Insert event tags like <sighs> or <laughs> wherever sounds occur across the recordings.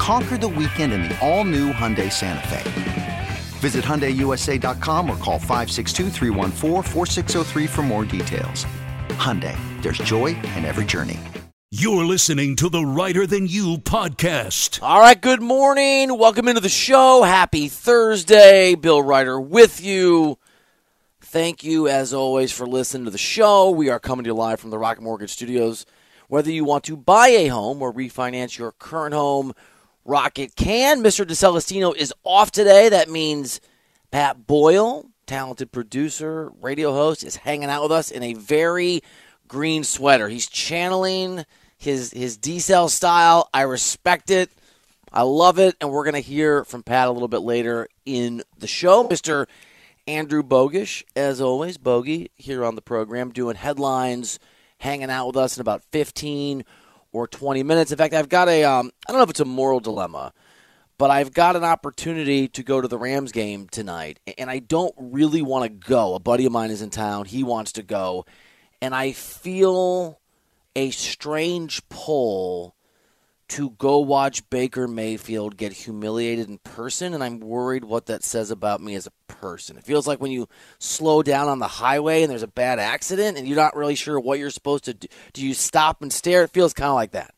Conquer the weekend in the all new Hyundai Santa Fe. Visit HyundaiUSA.com or call 562 for more details. Hyundai, there's joy in every journey. You're listening to the Reiter Than You podcast. All right, good morning. Welcome into the show. Happy Thursday. Bill Reiter with you. Thank you, as always, for listening to the show. We are coming to you live from the Rocket Mortgage Studios. Whether you want to buy a home or refinance your current home, Rocket can. Mr. DeCelestino is off today. That means Pat Boyle, talented producer, radio host, is hanging out with us in a very green sweater. He's channeling his his decel style. I respect it. I love it, and we're going to hear from Pat a little bit later in the show. Mr. Andrew Bogusch, as always, Bogey here on the program, doing headlines, hanging out with us in about 15 or 20 minutes. In fact, I've got a um, I don't know if it's a moral dilemma, but I've got an opportunity to go to the Rams game tonight, and I don't really want to go. A buddy of mine is in town; he wants to go, and I feel a strange pull to go watch Baker Mayfield get humiliated in person, and I'm worried what that says about me as a person. It feels like when you slow down on the highway and there's a bad accident and you're not really sure what you're supposed to do. Do you stop and stare? It feels kind of like that.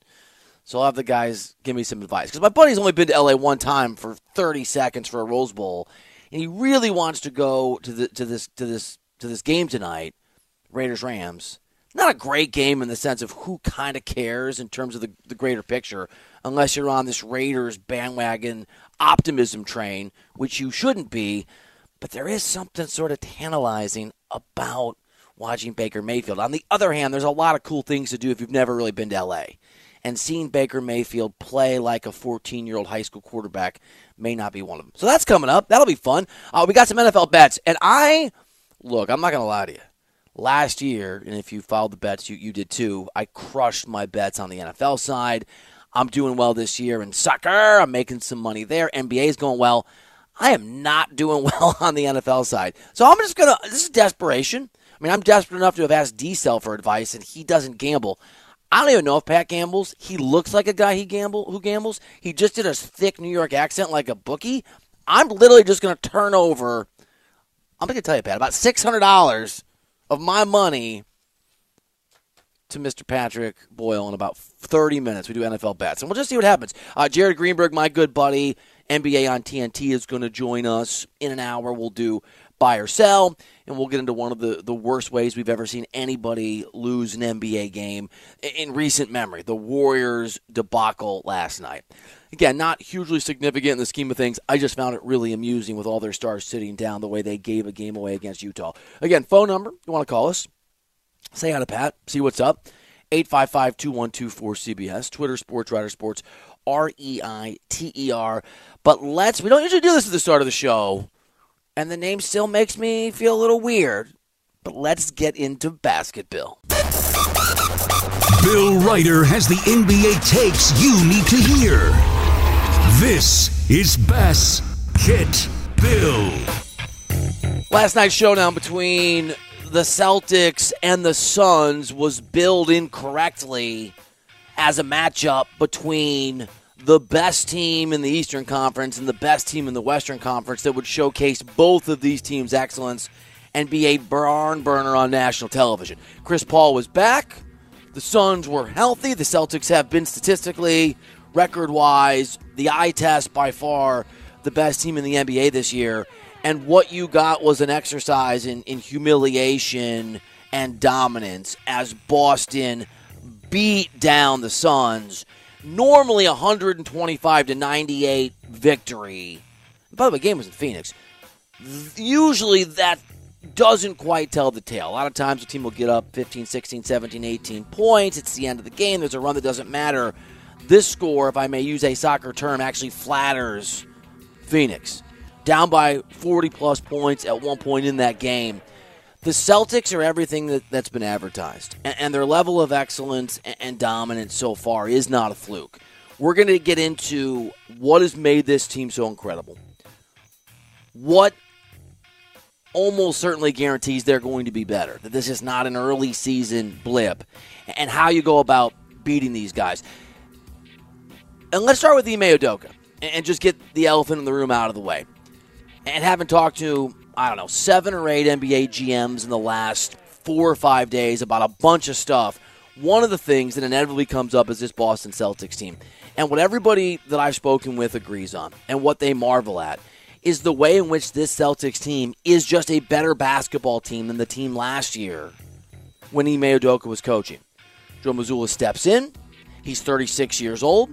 So I'll have the guys give me some advice. Because my buddy's only been to LA one time for 30 seconds for a Rose Bowl, and he really wants to go to, the, to, this, to, this, to this game tonight, Raiders Rams not a great game in the sense of who kind of cares in terms of the, the greater picture, unless you're on this Raiders bandwagon optimism train, which you shouldn't be. But there is something sort of tantalizing about watching Baker Mayfield. On the other hand, there's a lot of cool things to do if you've never really been to LA. And seeing Baker Mayfield play like a 14 year old high school quarterback may not be one of them. So that's coming up. That'll be fun. Uh, we got some NFL bets. And I, look, I'm not going to lie to you last year, and if you followed the bets, you, you did too, I crushed my bets on the NFL side. I'm doing well this year in soccer. I'm making some money there. NBA is going well. I am not doing <laughs> well on the NFL side. So I'm just going to, this is desperation. I mean, I'm desperate enough to have asked D Cell for advice, and he doesn't gamble. I don't even know if Pat gambles. He looks like a guy he gamble who gambles. He just did a thick New York accent like a bookie. I'm literally just going to turn over. I'm going to tell you, Pat, about six hundred dollars of my money to Mr. Patrick Boyle in about 30 minutes. We do NFL bets, and we'll just see what happens. Uh, Jared Greenberg, my good buddy, NBA on TNT, is going to join us in an hour. We'll do buy or sell, and we'll get into one of the, the worst ways we've ever seen anybody lose an NBA game in recent memory the Warriors debacle last night. Again, not hugely significant in the scheme of things. I just found it really amusing with all their stars sitting down the way they gave a game away against Utah. Again, phone number, you want to call us, say hi to Pat, see what's up. 855 212 cbs Twitter, Sports Reiter Sports, R E I T E R. But let's, we don't usually do this at the start of the show, and the name still makes me feel a little weird. But let's get into basketball. Bill Reiter has the NBA takes you need to hear. This is Bass Kit Bill. Last night's showdown between the Celtics and the Suns was billed incorrectly as a matchup between the best team in the Eastern Conference and the best team in the Western Conference that would showcase both of these teams' excellence and be a barn burner on national television. Chris Paul was back. The Suns were healthy. The Celtics have been statistically record wise, the eye test by far the best team in the NBA this year. And what you got was an exercise in, in humiliation and dominance as Boston beat down the Suns. Normally 125 to 98 victory. By the way, game was in Phoenix. Usually that doesn't quite tell the tale. A lot of times the team will get up 15, 16, 17, 18 points. It's the end of the game. There's a run that doesn't matter. This score, if I may use a soccer term, actually flatters Phoenix. Down by 40 plus points at one point in that game. The Celtics are everything that, has been advertised, and, and, their level of excellence and, and dominance so far is not a fluke. We're going to get into what has made this team so incredible. What almost certainly guarantees they're going to be better, that this is not an early season blip, and how you go about beating these guys. And let's start with Ime Udoka and just get the elephant in the room out of the way. And having talked to, I don't know, seven or eight NBA GMs in the last four or five days about a bunch of stuff, one of the things that inevitably comes up is this Boston Celtics team. And what everybody that I've spoken with agrees on and what they marvel at is the way in which this Celtics team is just a better basketball team than the team last year when Ime Udoka was coaching. Joe Mazzulla steps in. He's 36 years old.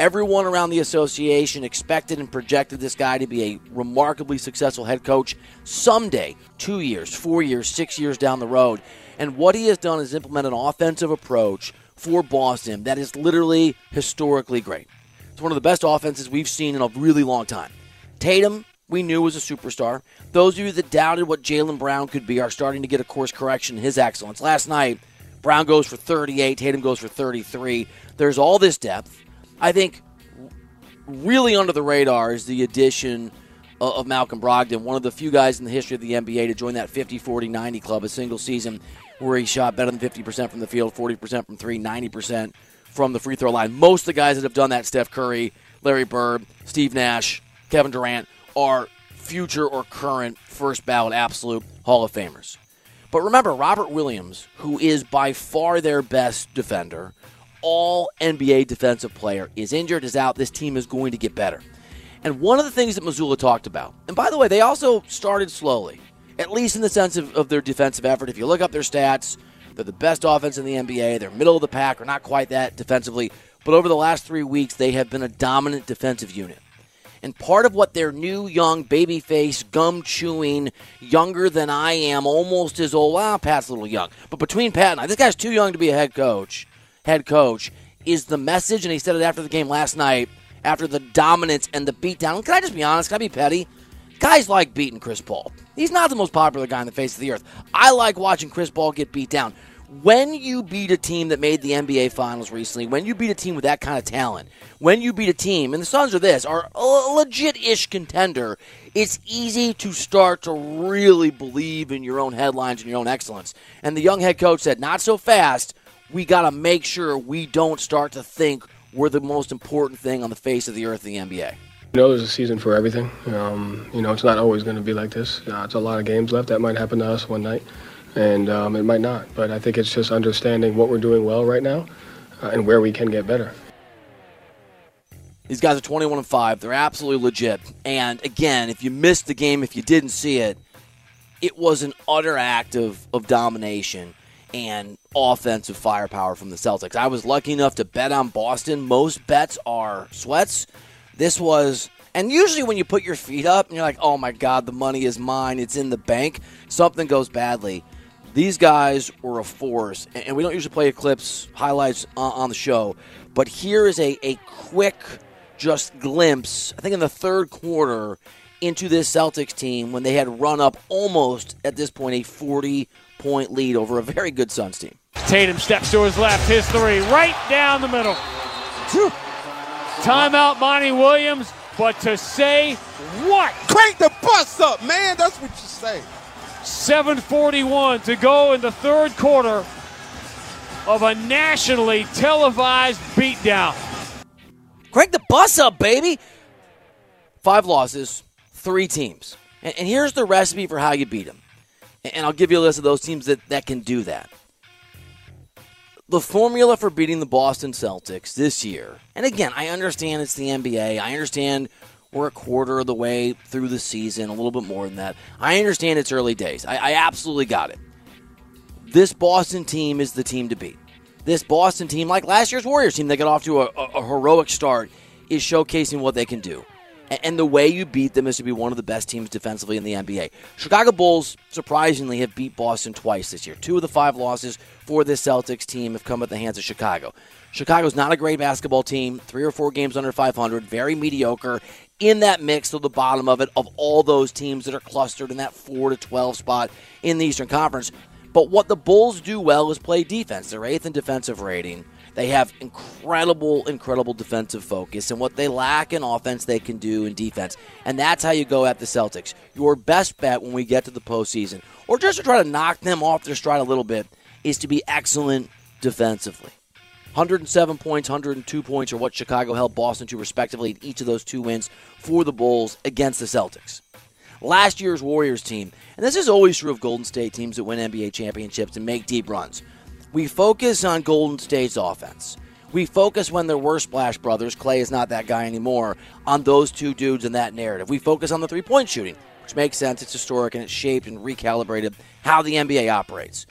Everyone around the association expected and projected this guy to be a remarkably successful head coach someday, two years, four years, six years down the road. And what he has done is implement an offensive approach for Boston that is literally historically great. It's one of the best offenses we've seen in a really long time. Tatum, we knew was a superstar. Those of you that doubted what Jaylen Brown could be are starting to get a course correction in his excellence. Last night, Brown goes for 38, Tatum goes for 33. There's all this depth. I think really under the radar is the addition of Malcolm Brogdon, one of the few guys in the history of the NBA to join that 50 40 90 club, a single season where he shot better than 50% from the field, 40% from three, 90% from the free throw line. Most of the guys that have done that, Steph Curry, Larry Bird, Steve Nash, Kevin Durant, are future or current first ballot absolute Hall of Famers. But remember, Robert Williams, who is by far their best defender, all NBA defensive player, is injured, is out. This team is going to get better. And one of the things that Mazzulla talked about, and by the way, they also started slowly, at least in the sense of, of their defensive effort. If you look up their stats, they're the best offense in the NBA. They're middle of the pack, or not quite that defensively. But over the last three weeks, they have been a dominant defensive unit. And part of what their new young baby face, gum chewing, younger than I am, almost as old. Well, Pat's a little young, but between Pat and I, this guy's too young to be a head coach head coach, is the message, and he said it after the game last night, after the dominance and the beatdown. Can I just be honest? Can I be petty? Guys like beating Chris Paul. He's not the most popular guy on the face of the earth. I like watching Chris Paul get beat down. When you beat a team that made the NBA Finals recently, when you beat a team with that kind of talent, when you beat a team, and the Suns are this, are a legit-ish contender, it's easy to start to really believe in your own headlines and your own excellence. And the young head coach said, not so fast we got to make sure we don't start to think we're the most important thing on the face of the earth in the NBA. You know, there's a season for everything. Um, you know, it's not always going to be like this. Uh, it's a lot of games left. That might happen to us one night, and um, it might not. But I think it's just understanding what we're doing well right now uh, and where we can get better. These guys are 21 and 5. They're absolutely legit. And again, if you missed the game, if you didn't see it, it was an utter act of, of domination and offensive firepower from the Celtics. I was lucky enough to bet on Boston. Most bets are sweats. This was, and usually when you put your feet up and you're like, oh my God, the money is mine, it's in the bank, something goes badly. These guys were a force, and we don't usually play Eclipse highlights uh, on the show, but here is a, a quick, just glimpse, I think in the third quarter, into this Celtics team when they had run up almost at this point a 40 point lead over a very good Suns team. Tatum steps to his left, his three, right down the middle. Timeout, Monty Williams. But to say what? Crank the bus up, man. That's what you say. 7:41 to go in the third quarter of a nationally televised beatdown. Crank the bus up, baby. Five losses, three teams. And, and here's the recipe for how you beat them. And I'll give you a list of those teams that, that can do that. The formula for beating the Boston Celtics this year, and again, I understand it's the NBA. I understand we're a quarter of the way through the season, a little bit more than that. I understand it's early days. I, I absolutely got it. this Boston team is the team to beat. This Boston team, like last year's Warriors team, they got off to a, a, a heroic start, is showcasing what they can do. And, the way you beat them is to be one of the best teams defensively in the NBA. Chicago Bulls, surprisingly, have beat Boston twice this year. Two of the five losses for this Celtics team have come at the hands of Chicago. Chicago's not a great basketball team, three or four games under 500, very mediocre. In that mix to the bottom of it, of all those teams that are clustered in that 4 to 12 spot in the Eastern Conference. But what the Bulls do well is play defense. They're eighth in defensive rating. They have incredible, incredible defensive focus, and what they lack in offense, they can do in defense. And that's how you go at the Celtics. Your best bet when we get to the postseason, or just to try to knock them off their stride a little bit, is to be excellent defensively. 107 points, 102 points are what Chicago held Boston to respectively in each of those two wins for the Bulls against the Celtics. Last year's Warriors team, and this is always true of Golden State teams that win NBA championships and make deep runs. We focus on Golden State's offense. We focus when there were Splash Brothers, Klay is not that guy anymore, on those two dudes in that narrative. We focus on the three point shooting, which makes sense. It's historic and it's shaped and recalibrated how the NBA operates.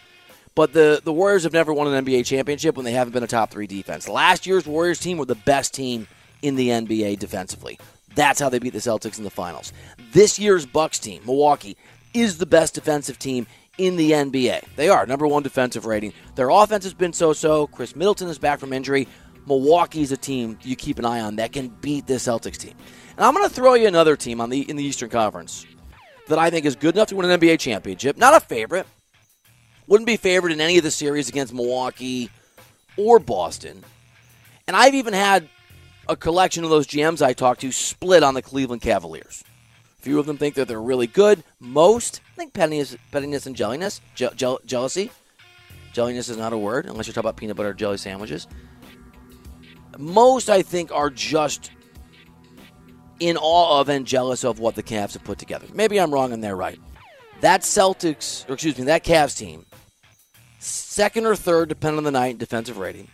But the, the Warriors have never won an NBA championship when they haven't been a top three defense. Last year's Warriors team were the best team in the NBA defensively. That's how they beat the Celtics in the finals. This year's Bucks team, Milwaukee, is the best defensive team in the NBA. They are number one defensive rating. Their offense has been so-so. Khris Middleton is back from injury. Milwaukee's a team you keep an eye on that can beat this Celtics team. And I'm going to throw you another team on the in the Eastern Conference that I think is good enough to win an NBA championship. Not a favorite, wouldn't be favored in any of the series against Milwaukee or Boston. And I've even had a collection of those GMs I talked to split on the Cleveland Cavaliers. Few of them think that they're really good. Most I think pettiness, pettiness and jelliness, je- je- jealousy. Jelliness is not a word unless you're talking about peanut butter jelly sandwiches. Most, I think, are just in awe of and jealous of what the Cavs have put together. Maybe I'm wrong and they're right. That Celtics, or excuse me, that Cavs team second or third, depending on the night, defensive rating.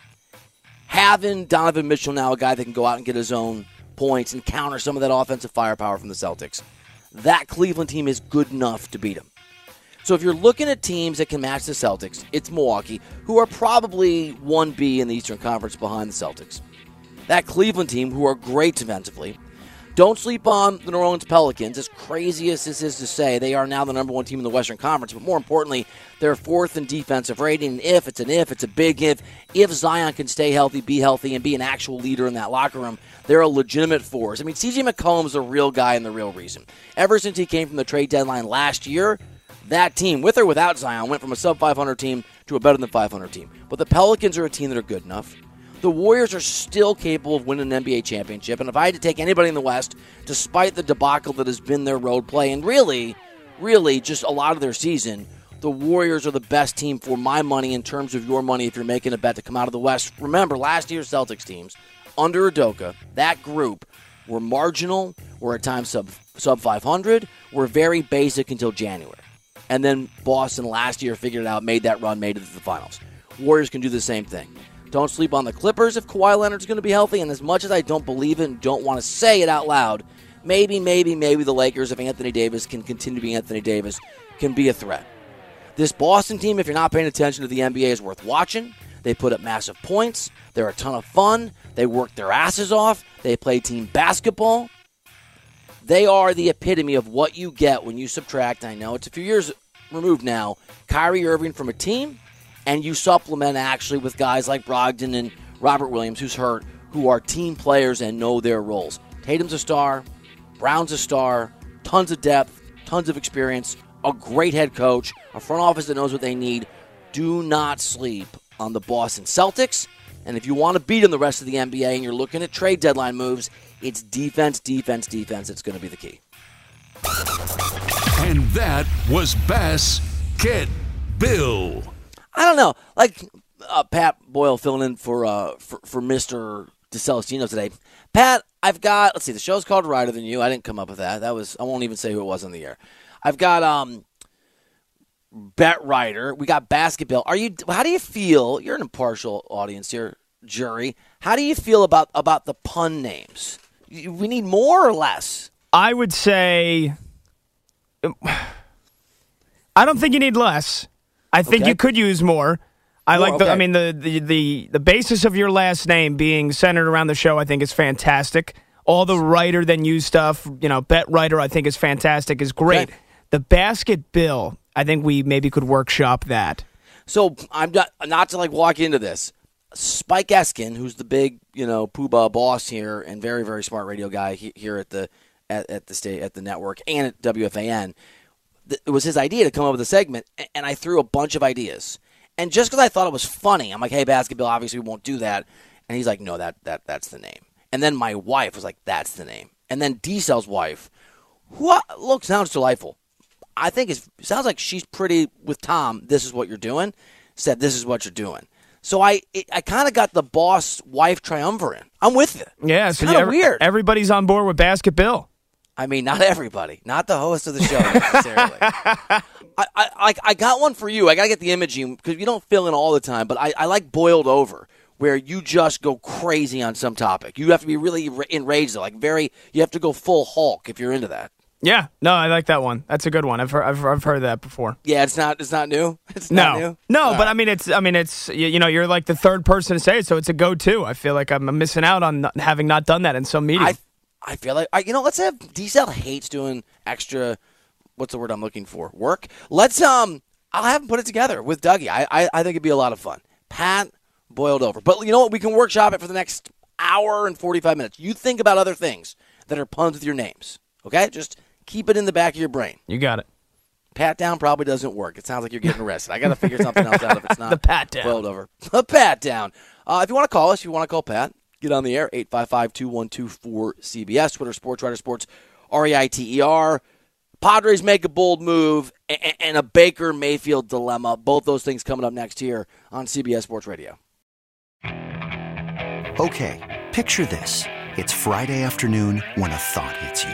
Having Donovan Mitchell now, a guy that can go out and get his own points and counter some of that offensive firepower from the Celtics. That Cleveland team is good enough to beat them. So if you're looking at teams that can match the Celtics, it's Milwaukee, who are probably 1B in the Eastern Conference behind the Celtics. That Cleveland team, who are great defensively, don't sleep on the New Orleans Pelicans. As crazy as this is to say, they are now the number one team in the Western Conference. But more importantly, they're fourth in defensive rating. If it's an if, it's a big if. If Zion can stay healthy, be healthy, and be an actual leader in that locker room, they're a legitimate force. I mean, CJ McCollum's a real guy and the real reason. Ever since he came from the trade deadline last year, that team, with or without Zion, went from a sub 500 team to a better than 500 team. But the Pelicans are a team that are good enough the Warriors are still capable of winning an NBA championship. And if I had to take anybody in the West, despite the debacle that has been their road play, and really, really just a lot of their season, the Warriors are the best team for my money in terms of your money if you're making a bet to come out of the West. Remember, last year's Celtics teams, under Udoka, that group were marginal, were at times sub, sub 500, were very basic until January. And then Boston last year figured it out, made that run, made it to the finals. Warriors can do the same thing. Don't sleep on the Clippers if Kawhi Leonard's going to be healthy. And as much as I don't believe it and don't want to say it out loud, maybe, maybe, maybe the Lakers, if Anthony Davis can continue to be Anthony Davis, can be a threat. This Boston team, if you're not paying attention to the NBA, is worth watching. They put up massive points. They're a ton of fun. They work their asses off. They play team basketball. They are the epitome of what you get when you subtract. I know it's a few years removed now. Kyrie Irving from a team and you supplement actually with guys like Brogdon and Robert Williams, who's hurt, who are team players and know their roles. Tatum's a star, Brown's a star, tons of depth, tons of experience, a great head coach, a front office that knows what they need. Do not sleep on the Boston Celtics. And if you want to beat them the rest of the NBA and you're looking at trade deadline moves, it's defense, defense, defense. It's going to be the key. And that was Bass Kid Bill. I don't know. Like uh, Pat Boyle filling in for uh, for, for Mister DeCelestino today. Pat, I've got. Let's see. The show's called Reiter Than You. I didn't come up with that. That was. I won't even say who it was on the air. I've got um. Bet writer. We got basketball. Are you? How do you feel? You're an impartial audience here, jury. How do you feel about about the pun names? We need more or less. I would say. <sighs> I don't think you need less. I think Okay. you could use more. I More, like the. I mean, the, the the the basis of your last name being centered around the show. I think is fantastic. All the writer than you stuff, you know, bet writer. I think is fantastic. Is great. Okay. The basket bill. I think we maybe could workshop that. So I'm not not to like walk into this. Spike Eskin, who's the big you know poobah boss here and very very smart radio guy here at the at, at the state at the network and at WFAN, it was his idea to come up with a segment, and I threw a bunch of ideas. And just because I thought it was funny, I'm like, "Hey, basketball, obviously we won't do that." And he's like, "No, that that that's the name." And then my wife was like, "That's the name." And then D Cell's wife, who uh, look sounds delightful. I think it sounds like she's pretty with Tom. This is what you're doing. Said this is what you're doing. So I it, I kind of got the boss wife triumvirate. I'm with it. Yeah, it's so kind of weird. Everybody's on board with basket bill. I mean, not everybody, not the host of the show necessarily. <laughs> I, I, I, I got one for you. I gotta get the imaging because you don't fill in all the time. But I, I like boiled over, where you just go crazy on some topic. You have to be really enraged, though. Like very, you have to go full Hulk if you're into that. Yeah, no, I like that one. That's a good one. I've heard, I've, I've heard that before. Yeah, it's not, it's not new. <laughs> It's not No, new. no, All but right. I mean, it's, I mean, it's, you, you know, you're like the third person to say it, so it's a go-to. I feel like I'm missing out on not, having not done that in some media. I, I feel like I, you know. Let's have Diesel hates doing extra. What's the word I'm looking for? Work. Let's um. I'll have him put it together with Dougie. I, I I think it'd be a lot of fun. Pat boiled over, but you know what? We can workshop it for the next hour and 45 minutes. You think about other things that are puns with your names. Okay, just keep it in the back of your brain. you got it. Pat down probably doesn't work. It sounds like you're getting arrested. I got to figure something else out if it's <laughs> not The pat down. boiled over. The pat down. Uh, if you want to call us, if you want to call Pat, get on the air 855-2124-CBS, Twitter Sports Reiter Sports, R E I T E R. Padres make a bold move and, and a Baker Mayfield dilemma. Both those things coming up next here on CBS Sports Radio. Okay, picture this. It's Friday afternoon when a thought hits you.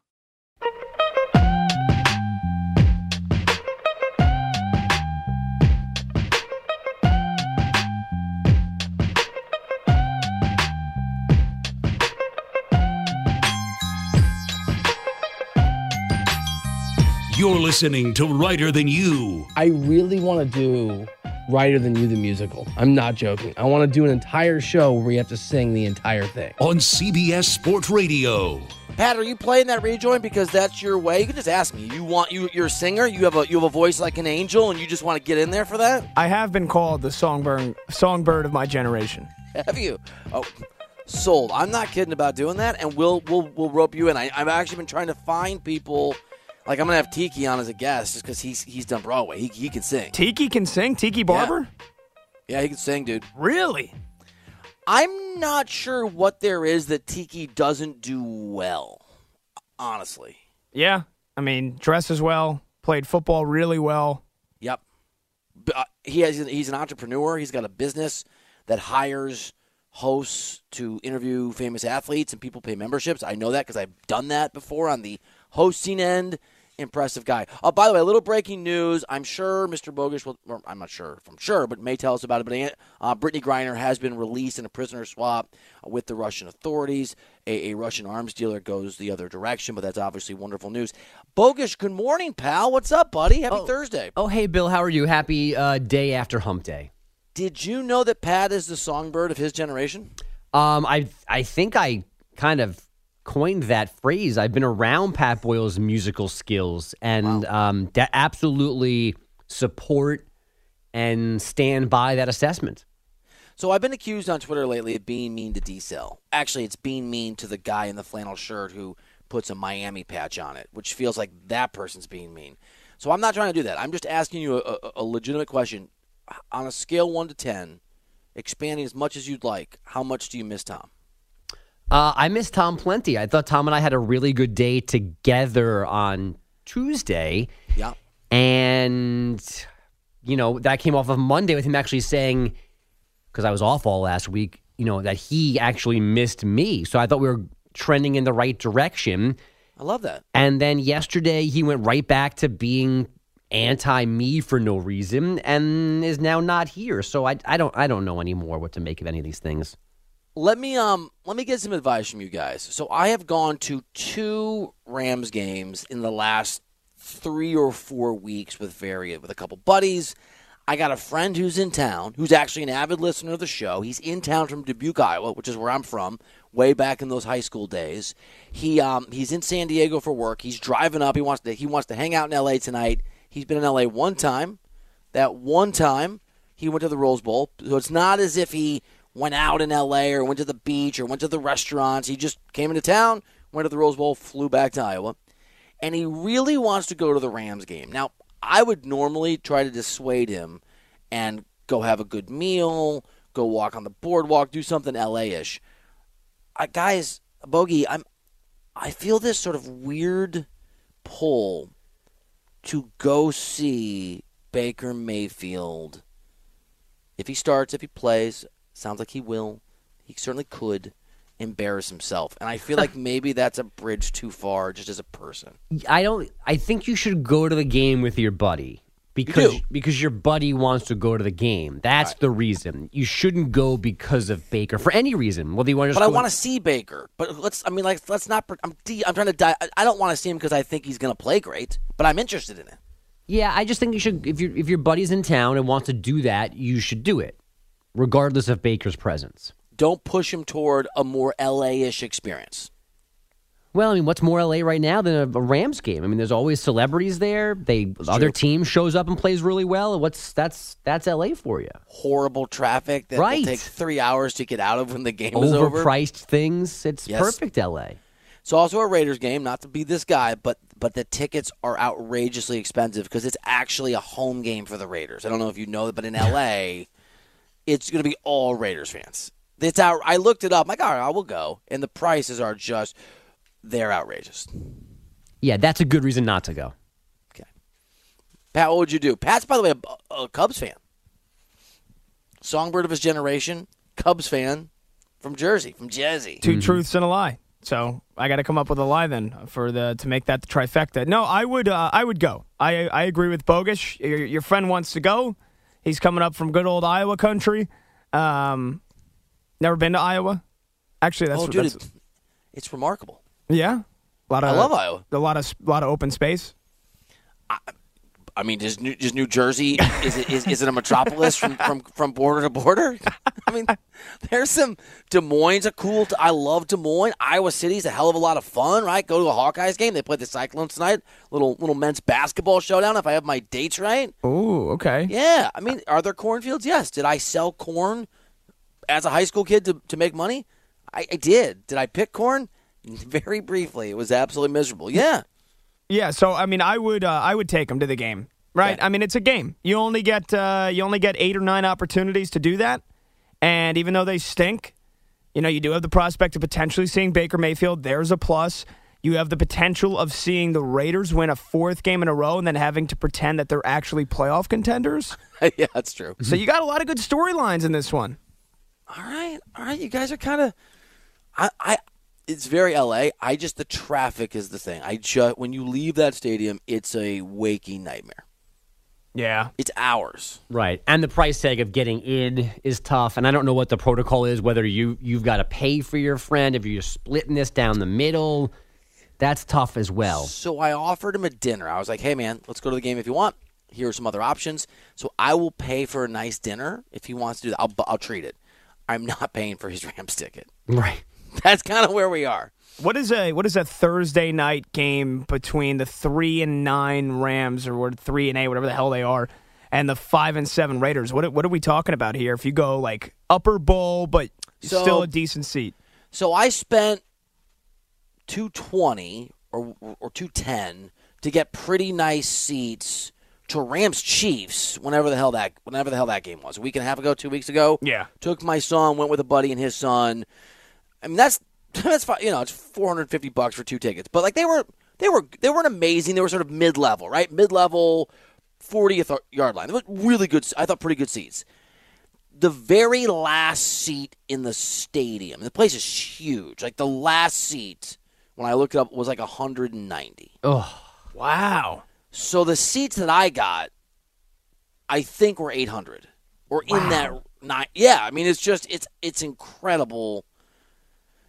You're listening to Reiter Than You. I really want to do Reiter Than You the musical. I'm not joking. I want to do an entire show where we have to sing the entire thing. on CBS Sports Radio. Pat, are you playing that rejoin because that's your way? You can just ask me. You want you you're a singer. You have a you have a voice like an angel, and you just want to get in there for that. I have been called the songbird songbird of my generation. Have you? Oh, sold. I'm not kidding about doing that, and we'll we'll we'll rope you in. I, I've actually been trying to find people. Like I'm gonna have Tiki on as a guest just because he's he's done Broadway. He he can sing. Tiki can sing. Tiki Barber. Yeah, he can sing, dude. Really? I'm not sure what there is that Tiki doesn't do well. Honestly. Yeah. I mean, dresses well, played football really well. Yep. Uh, he has he's an entrepreneur. He's got a business that hires hosts to interview famous athletes and people pay memberships. I know that because I've done that before on the hosting end. Impressive guy. Oh, by the way, a little breaking news. I'm sure Mr. Bogus will. Or I'm not sure if I'm sure, but may tell us about it. But uh, Brittney Griner has been released in a prisoner swap with the Russian authorities. A, a Russian arms dealer goes the other direction, but that's obviously wonderful news. Bogus, good morning, pal. What's up, buddy? Happy Oh. Thursday. Oh, hey, Bill, how are you? Happy uh, day after hump day. Did you know that Pat is the songbird of his generation? Um, I I think I kind of coined that phrase. I've been around Pat Boyle's musical skills and um, that absolutely support and stand by that assessment. So I've been accused on Twitter lately of being mean to D-Cell. Actually, it's being mean to the guy in the flannel shirt who puts a Miami patch on it, which feels like that person's being mean. So I'm not trying to do that. I'm just asking you a, a, a legitimate question. On a scale 1 to 10, expanding as much as you'd like, how much do you miss Tom? Uh, I miss Tom plenty. I thought Tom and I had a really good day together on Tuesday. Yeah. And, you know, that came off of Monday with him actually saying, because I was off all last week, you know, that he actually missed me. So I thought we were trending in the right direction. I love that. And then yesterday, he went right back to being anti me for no reason and is now not here. So I, I don't I don't know anymore what to make of any of these things. Let me um let me get some advice from you guys. So I have gone to two Rams games in the last three or four weeks with very with a couple buddies. I got a friend who's in town who's actually an avid listener of the show. He's in town from Dubuque, Iowa, which is where I'm from, way back in those high school days. He um he's in San Diego for work. He's driving up. He wants to he wants to hang out in LA tonight. He's been in LA one time. That one time he went to the Rose Bowl. So it's not as if he went out in LA or went to the beach or went to the restaurants. He just came into town, went to the Rose Bowl, flew back to Iowa. And he really wants to go to the Rams game. Now, I would normally try to dissuade him and go have a good meal, go walk on the boardwalk, do something LA-ish. Guys, Bogey, I'm I feel this sort of weird pull to go see Baker Mayfield. If he starts, if he plays, sounds like he will. He certainly could embarrass himself. And I feel like <laughs> maybe that's a bridge too far just as a person. I don't I think you should go to the game with your buddy. Because do. because your buddy wants to go to the game. That's the reason. You shouldn't go because of Baker for any reason. Whether you want to But I want to see Baker. But let's I mean like let's not I'm de- I'm trying to die. I don't want to see him because I think he's going to play great, but I'm interested in it. Yeah, I just think you should if you if your buddy's in town and wants to do that, you should do it. Regardless of Baker's presence. Don't push him toward a more LA-ish experience. Well, I mean, what's more LA right now than a, a Rams game? I mean, there's always celebrities there. They other true. team shows up and plays really well. What's that's that's LA for you? Horrible traffic that Right. will take 3 hours to get out of when the game is over. Overpriced things. It's Yes. perfect LA. It's also a Raiders game, not to be this guy, but but the tickets are outrageously expensive because it's actually a home game for the Raiders. I don't know if you know that, but in LA, <laughs> it's going to be all Raiders fans. It's out. I looked it up. I'm like, all right, I will go, and the prices are just they're outrageous. Yeah, that's a good reason not to go. Okay, Pat, what would you do? Pat's, by the way, a, a Cubs fan, songbird of his generation, Cubs fan from Jersey, from Jersey. 2 truths and a lie. So I got to come up with a lie then for the to make that the trifecta. No, I would uh, I would go. I I agree with Bogus. Your, your friend wants to go. He's coming up from good old Iowa country. Um, never been to Iowa. Actually, that's oh, dude, that's, it's, it's remarkable. yeah. A lot of I love Iowa. A lot of a lot of open space. I mean, is New, is New Jersey is it, is, is it a metropolis from, from, from border to border? <laughs> I mean, there's some Des Moines a cool. T- I love Des Moines. Iowa City's a hell of a lot of fun, right? Go to a Hawkeyes game. They play the Cyclones tonight. Little little men's basketball showdown. If I have my dates right, Oh, okay. yeah. I mean, are there cornfields? Yes. Did I sell corn as a high school kid to, to make money? I, I did. Did I pick corn? <laughs> Very briefly. It was absolutely miserable. Yeah. Yeah, so I mean, I would uh, I would take him to the game. Right. I mean, it's a game. You only get uh, you only get eight or nine opportunities to do that, and even though they stink, you know you do have the prospect of potentially seeing Baker Mayfield. There's a plus. You have the potential of seeing the Raiders win a fourth game in a row and then having to pretend that they're actually playoff contenders. <laughs> yeah, that's true. So you got a lot of good storylines in this one. All right, all right. You guys are kind of, I, I, it's very LA. I just the traffic is the thing. I just when you leave that stadium, it's a waking nightmare. Yeah, it's hours. Right, and the price tag of getting in is tough. And I don't know what the protocol is. Whether you you've got to pay for your friend, if you're splitting this down the middle, that's tough as well. So I offered him a dinner. I was like, "Hey, man, let's go to the game if you want. Here are some other options. So I will pay for a nice dinner if he wants to do that. I'll, I'll treat it. I'm not paying for his <laughs> Rams ticket. Right. <laughs> That's kind of where we are. What is a what is a Thursday night game between the three and nine Rams or what three and eight, whatever the hell they are, and the five and seven Raiders? What what are we talking about here? If you go like upper bowl, but So- still a decent seat. So I spent 220 or or 210 to get pretty nice seats to Rams Chiefs whenever the hell that whenever the hell that game was. A week and a half ago, 2 weeks ago. Yeah. Took my son, went with a buddy and his son. I mean that's <laughs> that's fine, you know, it's 450 bucks for two tickets. But like they were they were they weren't amazing. They were sort of mid-level, right? Mid-level 40th yard line. They were really good I thought pretty good seats the very last seat in the stadium. The place is huge. Like the last seat, when I looked it up, was like 190. Oh, wow. So the seats that I got, I think were 800 or in that nine. Yeah, I mean it's just it's it's incredible.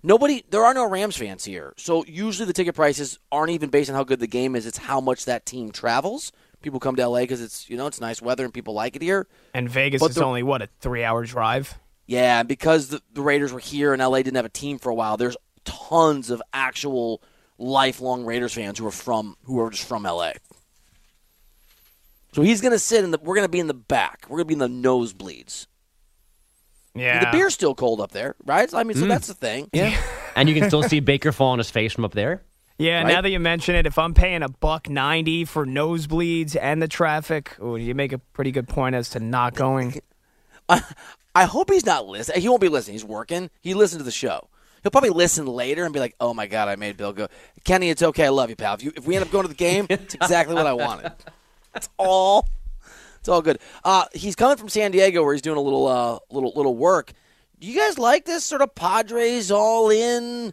Nobody, there are no Rams fans here, so usually the ticket prices aren't even based on how good the game is. It's how much that team travels. People come to LA because it's you know it's nice weather and people like it here. And Vegas But is the- only what a three hour drive. Yeah, because the, the Raiders were here and LA didn't have a team for a while, there's tons of actual lifelong Raiders fans who are from who are just from LA. So he's gonna sit in the. We're gonna be in the back. We're gonna be in the nosebleeds. Yeah, The beer's still cold up there, right? I mean, so Mm. that's the thing. Yeah. <laughs> and you can still see Baker fall on his face from up there. Yeah, Right? now that you mention it, if I'm paying a buck ninety for nosebleeds and the traffic, oh, you make a pretty good point as to not going. <laughs> I hope he's not listening. He won't be listening. He's working. He listened to the show. He'll probably listen later and be like, "Oh my god, I made Bill go." Kenny, it's okay. I love you, pal. If, you, if we end up going to the game, it's exactly what I wanted. <laughs> That's all. It's all good. Uh, he's coming from San Diego, where he's doing a little, uh, little, little work. Do you guys like this sort of Padres all in?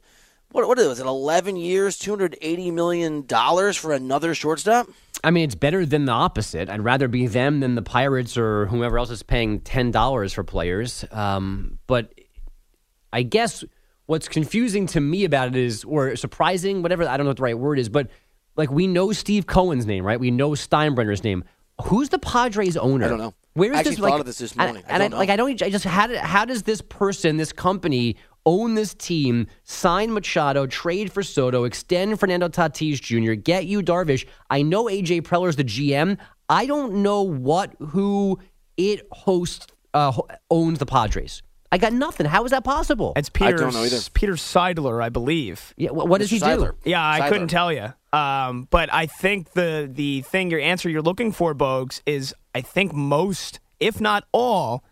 What, what is it? Eleven years, two hundred eighty million dollars for another shortstop. I mean, it's better than the opposite. I'd rather be them than the Pirates or whomever else is paying ten dollars for players. Um, but I guess what's confusing to me about it is, or surprising, whatever I don't know what the right word is, but like we know Steve Cohen's name, right? We know Steinbrenner's name. Who's the Padres owner? I don't know. Where is I actually this? thought like, of this this and- morning. I And, don't know. like I don't. I just how did, how does this person, this company, own this team, sign Machado, trade for Soto, extend Fernando Tatis Jr., get Yu Darvish? I know AJ Preller's the GM. I don't know what who it hosts uh, owns the Padres. I got nothing. How is that possible? It's Peter. don't know either. Peter Seidler, I believe. Yeah, wh- what does he Seidler. do? Yeah, I Seidler. couldn't tell you. Um, but I think the the thing your answer you're looking for, Bogues, is I think most, if not all,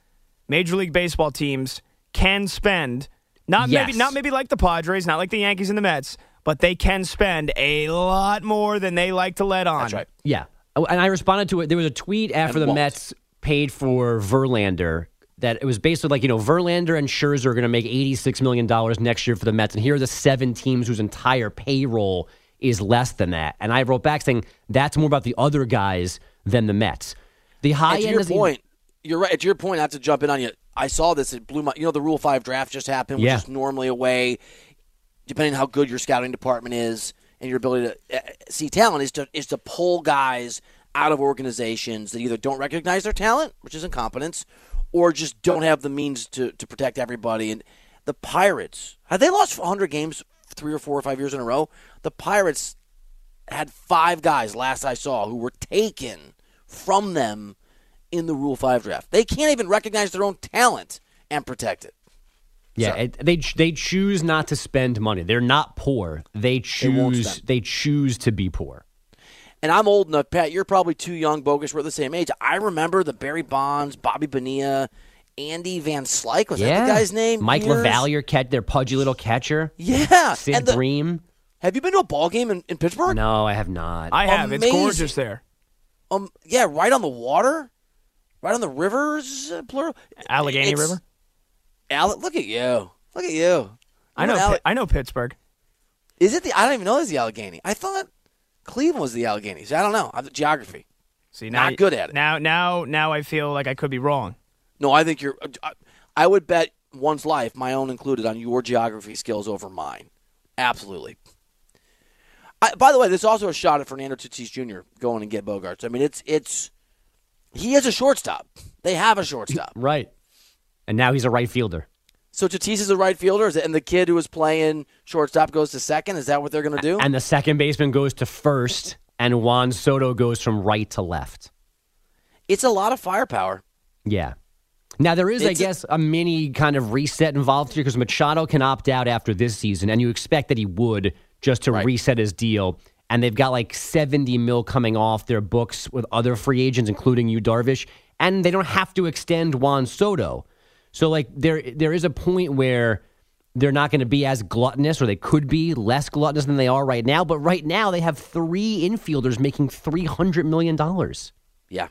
Major League Baseball teams can spend not Yes. maybe not maybe like the Padres, not like the Yankees and the Mets, but they can spend a lot more than they like to let on. That's right. Yeah. Oh, And I responded to it. There was a tweet after And the won't. Mets paid for Verlander that it was basically like, you know, Verlander and Scherzer are going to make $86 million next year for the Mets. And here are the seven teams whose entire payroll is less than that. And I wrote back saying that's more about the other guys than the Mets. The high end your point, you're right. To your point, not to jump in on you. I saw this. It blew my. You know, the Rule Five draft just happened, which Yeah. is normally a way, depending on how good your scouting department is and your ability to uh, see talent, is to is to pull guys out of organizations that either don't recognize their talent, which is incompetence, or just don't have the means to to protect everybody. And the Pirates have they lost 100 games three or four or five years in a row? The Pirates had five guys last I saw who were taken from them in the Rule 5 draft. They can't even recognize their own talent and protect it. Yeah, it, they they choose not to spend money. They're not poor. They choose spend. they choose to be poor. and I'm old enough, Pat. You're probably too young, bogus. We're the same age. I remember the Barry Bonds, Bobby Bonilla, Andy Van Slyke. Was yeah. that the guy's name? Mike Years? LaValliere, catch their pudgy little catcher. Yeah, Sid and the- Bream. Have you been to a ball game in, in Pittsburgh? No, I have not. I have. It's gorgeous there. Um, yeah, right on the water, right on the rivers, uh, plural. Allegheny It's- River. Ale- look at you. Look at you. I know. Ale- Pi- I know Pittsburgh. Is it the? I don't even know it's the Allegheny. I thought Cleveland was the Alleghenies. I don't know. I'm geography. See, now Not you- good at it. Now, now, now, I feel like I could be wrong. No, I think you're. I, I would bet one's life, my own included, on your geography skills over mine. Absolutely. I, by the way, there's also a shot at Fernando Tatis Jr. going and get Bogaerts. I mean, it's it's he is a shortstop. They have a shortstop. <laughs> Right. And now he's a right fielder. So Tatis is a right fielder, and the kid who was playing shortstop goes to second. Is that what they're going to do? And the second baseman goes to first, and Juan Soto goes from right to left. It's a lot of firepower. Yeah. Now there is, I It's a- guess, a mini kind of reset involved here because Machado can opt out after this season, and you expect that he would just to reset his deal. And they've got like seventy mil coming off their books with other free agents, including Yu, Darvish, and they don't have to extend Juan Soto. So like there there is a point where they're not going to be as gluttonous, or they could be less gluttonous than they are right now. But right now they have three infielders making three hundred million dollars. Yeah.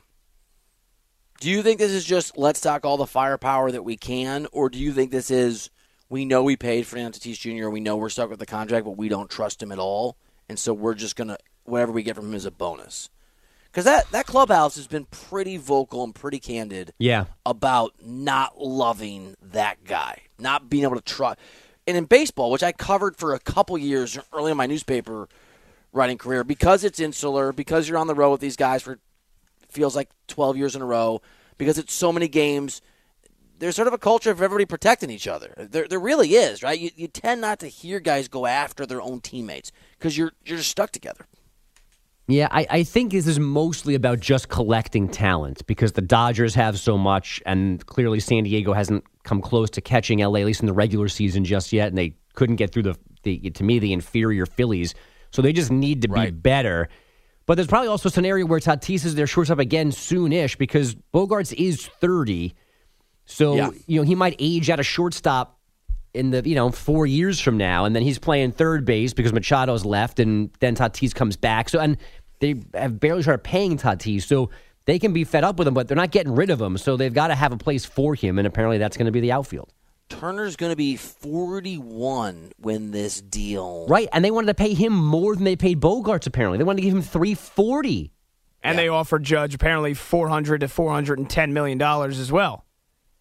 Do you think this is just let's stock all the firepower that we can, or do you think this is we know we paid Fernando Tatis Jr. We know we're stuck with the contract, but we don't trust him at all, and so we're just gonna whatever we get from him is a bonus. Because that that clubhouse has been pretty vocal and pretty candid Yeah. about not loving that guy, not being able to trust. And in baseball, which I covered for a couple years early in my newspaper writing career, because it's insular, because you're on the road with these guys for feels like 12 years in a row, because it's so many games. There's sort of a culture of everybody protecting each other. There, there really is, right? You, you tend not to hear guys go after their own teammates because you're you're just stuck together. Yeah, I, I think this is mostly about just collecting talent because the Dodgers have so much, and clearly San Diego hasn't come close to catching LA, at least in the regular season, just yet, and they couldn't get through the, the to me, the inferior Phillies. So they just need to be better. But there's probably also a scenario where Tatis is their shortstop again soonish because Bogaerts is 30. So, Yeah. you know, he might age out a shortstop in the, you know, four years from now. And then he's playing third base because Machado's left and then Tatis comes back. So, and they have barely started paying Tatis. So they can be fed up with him, but they're not getting rid of him. So they've got to have a place for him. And apparently that's going to be the outfield. Turner's going to be 41 when this deal. Right. And they wanted to pay him more than they paid Bogaerts, apparently. They wanted to give him 340 And they offered Judge apparently four hundred to four hundred and ten million dollars as well.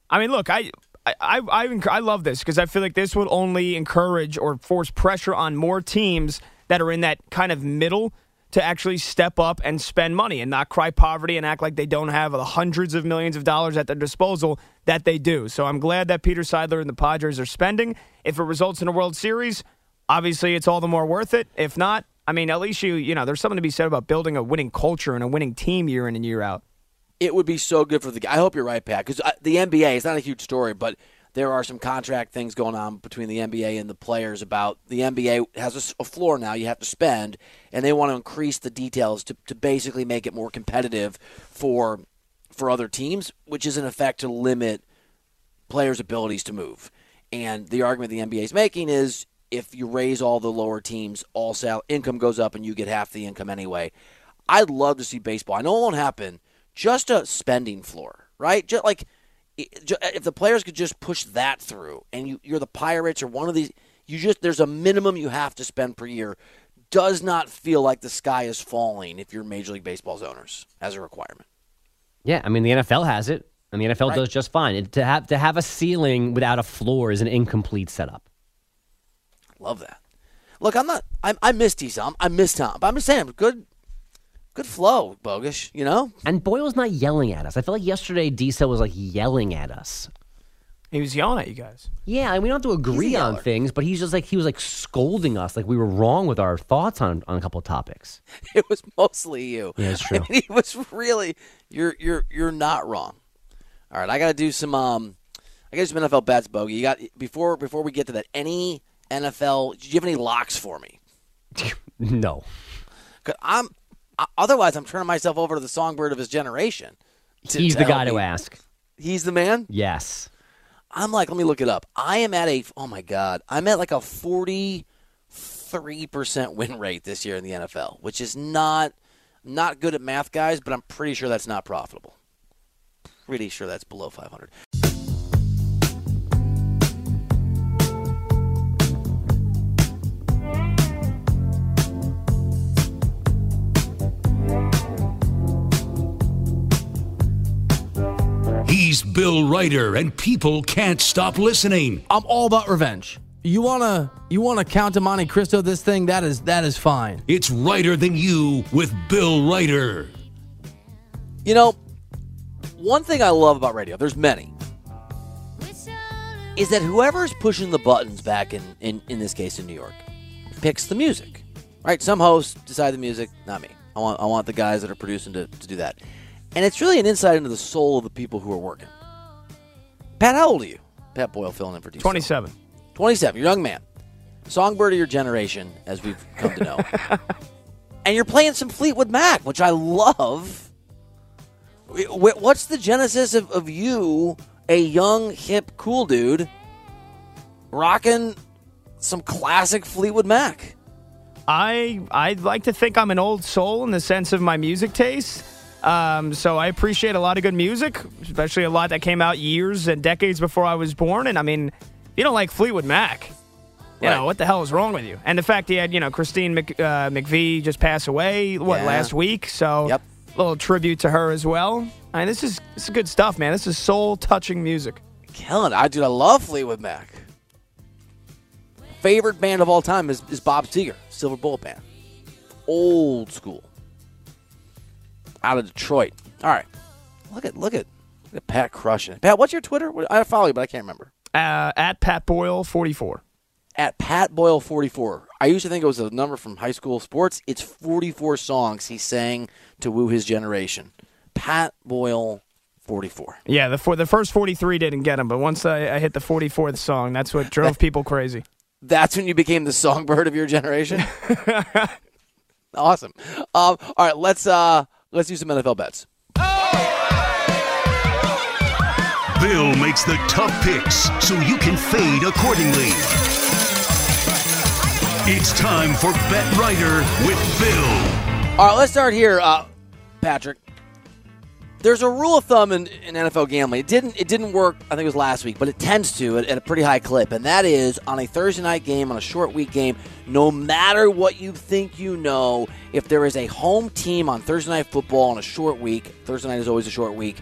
I mean, look, I. I, I, I, enc- I love this because I feel like this would only encourage or force pressure on more teams that are in that kind of middle to actually step up and spend money and not cry poverty and act like they don't have the hundreds of millions of dollars at their disposal that they do. So I'm glad that Peter Seidler and the Padres are spending. If it results in a World Series, obviously it's all the more worth it. If not, I mean, at least you, you know, there's something to be said about building a winning culture and a winning team year in and year out. it would be so good for the. I hope you're right, Pat, because uh, the NBA is not a huge story, but there are some contract things going on between the NBA and the players about the NBA has a, floor now you have to spend, and they want to increase the details to, to basically make it more competitive for for other teams, which is in effect to limit players' abilities to move. And the argument the NBA is making is if you raise all the lower teams, all sal- income goes up and you get half the income anyway. I'd love to see baseball. I know it won't happen. Just a spending floor, right? Just like if the players could just push that through, and you, you're the Pirates or one of these, you just there's a minimum you have to spend per year. Does not feel like the sky is falling if you're Major League Baseball's owners as a requirement. Yeah, I mean the NFL has it, and the NFL Right. does just fine. It, to have to have a ceiling without a floor is an incomplete setup. Love that. Look, I'm not. I, I miss. Tom. I miss Tom, but I'm just saying, good, good flow, Bogusch. You know, And Boyle's not yelling at us. I feel like yesterday Diesel was like yelling at us. He was yelling at you guys. Yeah, and we don't have to agree on things, but he's just like he was like scolding us, like we were wrong with our thoughts on on a couple of topics. <laughs> it was mostly you. Yeah, it's <laughs> true. I mean, he was really. You're you're you're not wrong. All right, I got to do some. Um, I got to do some NFL bets, Bogey. You got before before we get to that. Any NFL? Do you have any locks for me? <laughs> no. Cause I'm Otherwise, I'm turning myself over to the songbird of his generation. to- He's to the help guy to me. ask. He's the man. Yes. I'm like, let me look it up. I am at a, oh my God, I'm at like a 43% win rate this year in the NFL, which is not, not good at math, guys, but I'm pretty sure that's not profitable. Pretty sure that's below 500. He's Bill Reiter, and people can't stop listening. I'm all about revenge. You wanna you wanna count to Monte Cristo this thing? That is that is fine. It's Reiter Than You with Bill Reiter. You know, one thing I love about radio, there's many, is that whoever's pushing the buttons back in, in, in this case in New York picks the music. Right? Some hosts decide the music, not me. I want I want the guys that are producing to, to do that. And it's really an insight into the soul of the people who are working. Pat, how old are you? Pat Boyle filling in for D. 27. 27, you're a young man. Songbird of your generation, as we've come to know. <laughs> and you're playing some Fleetwood Mac, which I love. Wh- wh- What's the genesis of, of you, a young, hip, cool dude, rocking some classic Fleetwood Mac? I I'd like to think I'm an old soul in the sense of my music taste. Um, so I appreciate a lot of good music, especially a lot that came out years and decades before I was born. And I mean, you don't like Fleetwood Mac. You Right. know what the hell is wrong with you? And the fact he had you know Christine Mc, uh, McVie just pass away what Yeah. last week, so Yep. little tribute to her as well. I mean, this is this is good stuff, man. This is soul touching music. Killing it. I dude, I love Fleetwood Mac. Favorite band of all time is, is Bob Seger, Silver Bullet Band. Old school. Out of Detroit. All right. Look at look at look at Pat crushing. Pat, what's your Twitter? I follow you, but I can't remember. Uh, at Pat Boyle forty four. At Pat Boyle forty four. I used to think it was a number from high school sports. It's forty four songs he sang to woo his generation. Pat Boyle forty four. Yeah, the for, the first forty three didn't get him, but once I, I hit the forty fourth song, that's what drove <laughs> people crazy. That's when you became the songbird of your generation. <laughs> awesome. Um, all right, let's uh, let's do some NFL bets. Bill makes the tough picks so you can fade accordingly. It's time for Bet Reiter with Bill. All right, let's start here, uh, Patrick. There's a rule of thumb in, in NFL gambling. It didn't it didn't work. I think it was last week, but it tends to at, at a pretty high clip, and that is on a Thursday night game, on a short week game. No matter what you think you know, if there is a home team on Thursday night football on a short week, Thursday night is always a short week.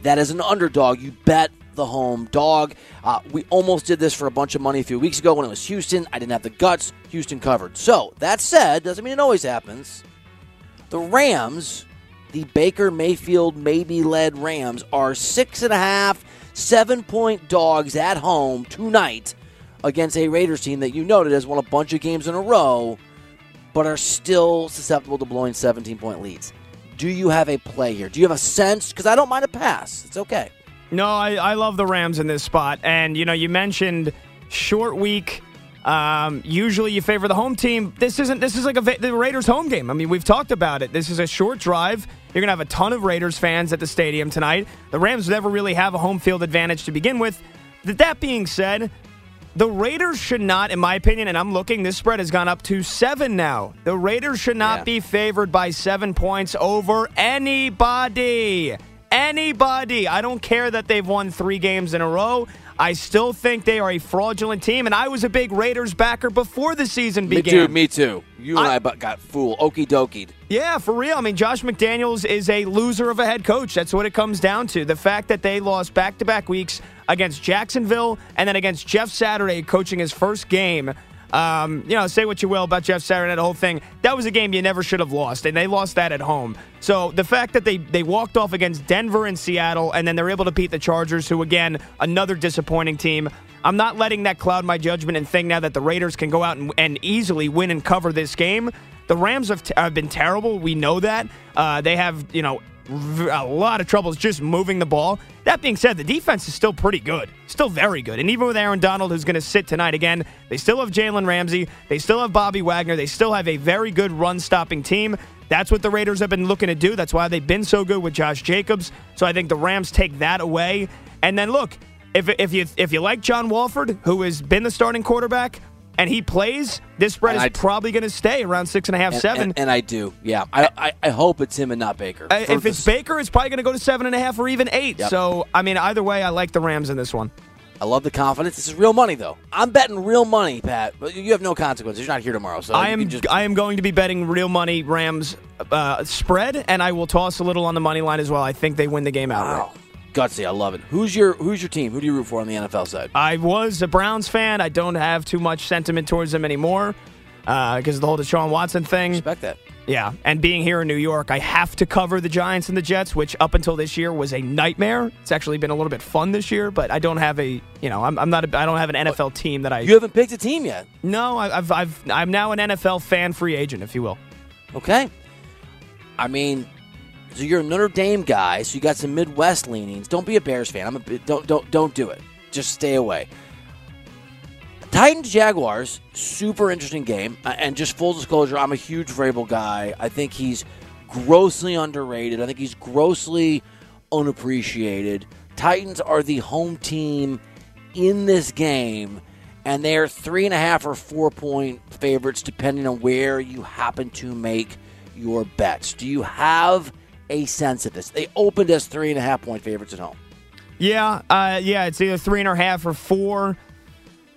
That is an underdog. You bet the home dog. Uh, we almost did this for a bunch of money a few weeks ago when it was Houston. I didn't have the guts. Houston covered. So that said, doesn't mean it always happens. The Rams, the Baker Mayfield maybe led Rams, are six and a half, seven point dogs at home tonight against a Raiders team that you noted has won a bunch of games in a row, but are still susceptible to blowing 17 point leads. Do you have a play here? Do you have a sense? Because I don't mind a pass. It's okay. No, I, I love the Rams in this spot. And, you know, you mentioned short week. Um, usually you favor the home team. This isn't, this is like a, the Raiders home game. I mean, we've talked about it. This is a short drive. You're going to have a ton of Raiders fans at the stadium tonight. The Rams never really have a home field advantage to begin with. Th- That being said, the Raiders should not, in my opinion, and I'm looking, this spread has gone up to seven now. The Raiders should not Yeah. be favored by seven points over anybody. Anybody. I don't care that they've won three games in a row. I still think they are a fraudulent team, and I was a big Raiders backer before the season began. Me too. Me too. You and I- I, got fooled. Okie dokied. Yeah, for real. I mean, Josh McDaniels is a loser of a head coach. That's what it comes down to. The fact that they lost back to back weeks against Jacksonville and then against Jeff Saturday coaching his first game. Um, you know, say what you will about Jeff Saturday, the whole thing. That was a game you never should have lost, and they lost that at home. So the fact that they, they walked off against Denver and Seattle, and then they're able to beat the Chargers, who, again, another disappointing team. I'm not letting that cloud my judgment and think now that the Raiders can go out and, and easily win and cover this game. The Rams have, t- have been terrible. We know that. Uh, they have, you know, a lot of troubles just moving the ball. That being said, the defense is still pretty good, still very good. And even with Aaron Donald, who's going to sit tonight again, they still have Jalen Ramsey, they still have Bobby Wagner, they still have a very good run stopping team. That's what the Raiders have been looking to do. That's why they've been so good with Josh Jacobs. So I think the Rams take that away. And then look, if, if you if you like John Wolford, who has been the starting quarterback, and he plays, this spread And is I- probably going to stay around six and a half, And, seven. and, and I do. Yeah. I, I, I hope it's him and not Baker. Uh, if it's Baker, it's probably going to go to seven and a half or even eight. Yep. So, I mean, either way, I like the Rams in this one. I love the confidence. This is real money, though. I'm betting real money, Pat. But you have no consequences. You're not here tomorrow, so I you am can just I am going to be betting real money Rams uh, spread, and I will toss a little on the money line as well. I think they win the game outright. wow. Gutsy. I love it. Who's your Who's your team? Who do you root for on the NFL side? I was a Browns fan. I don't have too much sentiment towards them anymore uh, because of the whole Deshaun Watson thing. Respect that. Yeah, and being here in New York, I have to cover the Giants and the Jets, which up until this year was a nightmare. It's actually been a little bit fun this year, but I don't have a, you know, I'm, I'm not, a, I don't have an NFL team that I. You haven't picked a team yet. No, I- I've, I've, I'm now an NFL fan free agent, if you will. Okay. I mean, so you're a Notre Dame guy, so you got some Midwest leanings. Don't be a Bears fan. I'm a don't don't don't do it. Just stay away. Titans Jaguars, super interesting game. Uh, And just full disclosure, I'm a huge Vrabel guy. I think he's grossly underrated. I think he's grossly unappreciated. Titans are the home team in this game, and they're three and a half or four point favorites, depending on where you happen to make your bets. Do you have a sense of this? They opened as three and a half point favorites at home. Yeah, uh, yeah, it's either three and a half or four.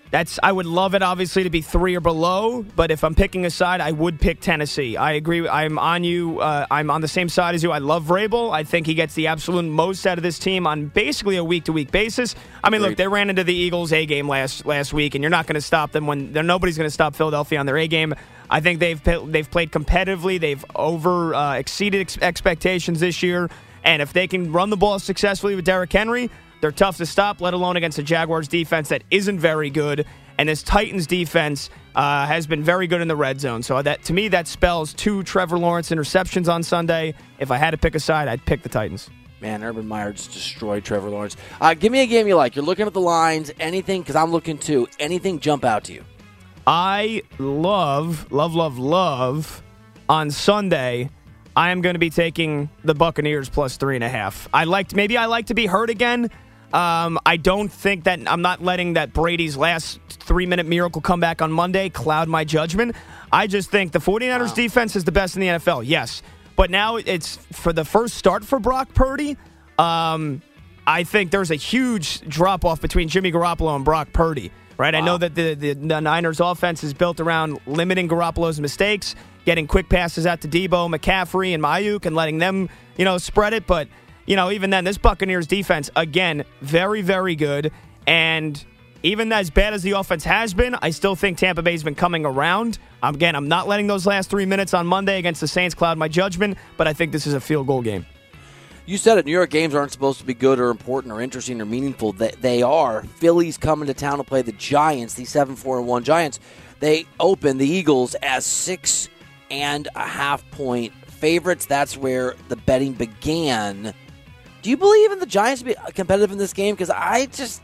That's I would love it obviously to be three or below, but if I'm picking a side, I would pick Tennessee. I agree. I'm on you. Uh, I'm on the same side as you. I love Vrabel. I think he gets the absolute most out of this team on basically a week to week basis. I mean, look, they ran into the Eagles A game last last week, and you're not going to stop them when nobody's going to stop Philadelphia on their A game. I think they've they've played competitively. They've over uh, exceeded ex- expectations this year, and if they can run the ball successfully with Derrick Henry, they're tough to stop, let alone against a Jaguars defense that isn't very good. And this Titans defense uh, has been very good in the red zone. So that to me, that spells two Trevor Lawrence interceptions on Sunday. If I had to pick a side, I'd pick the Titans. Man, Urban Meyer just destroyed Trevor Lawrence. Uh, give me a game you like. You're looking at the lines. Anything? Because I'm looking too. Anything jump out to you? I love, love, love, love on Sunday. I am going to be taking the Buccaneers plus three and a half. I liked maybe I like to be hurt again. Um, I don't think that I'm not letting that Brady's last three minute miracle comeback on Monday cloud my judgment. I just think the 49ers defense is the best in the NFL. Yes. But now it's for the first start for Brock Purdy. Um, I think there's a huge drop off between Jimmy Garoppolo and Brock Purdy. Right, I know that the, the the Niners offense is built around limiting Garoppolo's mistakes, getting quick passes out to Deebo, McCaffrey, and Aiyuk, and letting them you know spread it. But you know, even then, this Buccaneers defense again very very good, and even as bad as the offense has been, I still think Tampa Bay's been coming around. Again, I'm not letting those last three minutes on Monday against the Saints cloud my judgment, but I think this is a field goal game. You said it. New York games aren't supposed to be good or important or interesting or meaningful. They, they are. Phillies coming to town to play the Giants, the seven four and one Giants. They open the Eagles as six and a half point favorites. That's where the betting began. Do you believe in the Giants to be competitive in this game? Because I just,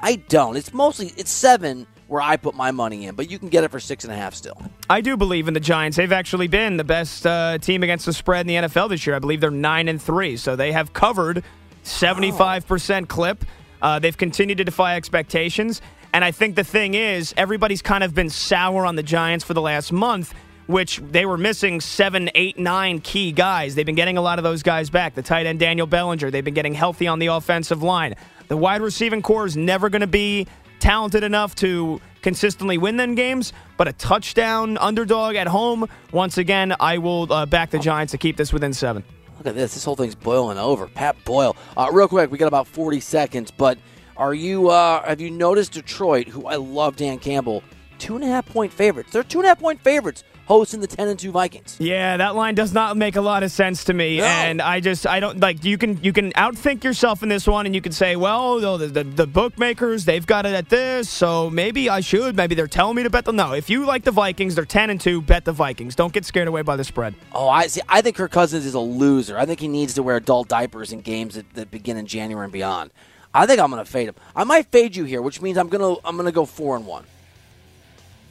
I don't. It's mostly it's seven where I put my money in, but you can get it for six and a half still. I do believe in the Giants. They've actually been the best uh, team against the spread in the NFL this year. I believe they're nine and three, so they have covered seventy-five percent clip. Uh, they've continued to defy expectations, and I think the thing is, everybody's kind of been sour on the Giants for the last month. Which they were missing seven, eight, nine key guys. They've been getting a lot of those guys back. The tight end Daniel Bellinger. They've been getting healthy on the offensive line. The wide receiving core is never going to be talented enough to consistently win them games, but a touchdown underdog at home, once again, I will uh, back the Giants to keep this within seven. Look at this. This whole thing's boiling over. Pat Boyle. Uh, real quick, we got about 40 seconds, but are you, uh, have you noticed Detroit, who I love Dan Campbell, two and a half point favorites? They're two and a half point favorites hosting the 10 and 2 Vikings. Yeah, that line does not make a lot of sense to me, No. and I just I don't like you can you can outthink yourself in this one, and you can say, well, oh, the, the the bookmakers they've got it at this, so maybe I should. Maybe they're telling me to bet them. No, if you like the Vikings, they're ten and two. Bet the Vikings. Don't get scared away by the spread. Oh, I see. I think Kirk Cousins is a loser. I think he needs to wear adult diapers in games that, that begin in January and beyond. I think I'm going to fade him. I might fade you here, which means I'm going to I'm going to go four and one.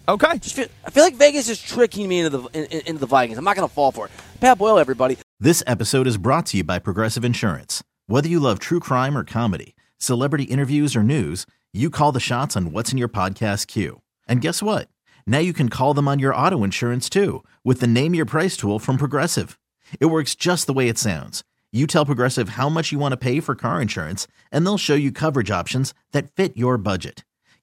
Okay. Just feel, I feel like Vegas is tricking me into the in, in- into the Vikings. I'm not going to fall for it. Pat Boyle, everybody. This episode is brought to you by Progressive Insurance. Whether you love true crime or comedy, celebrity interviews or news, you call the shots on what's in your podcast queue. And guess what? Now you can call them on your auto insurance too with the Name Your Price tool from Progressive. It works just the way it sounds. You tell Progressive how much you want to pay for car insurance, and they'll show you coverage options that fit your budget.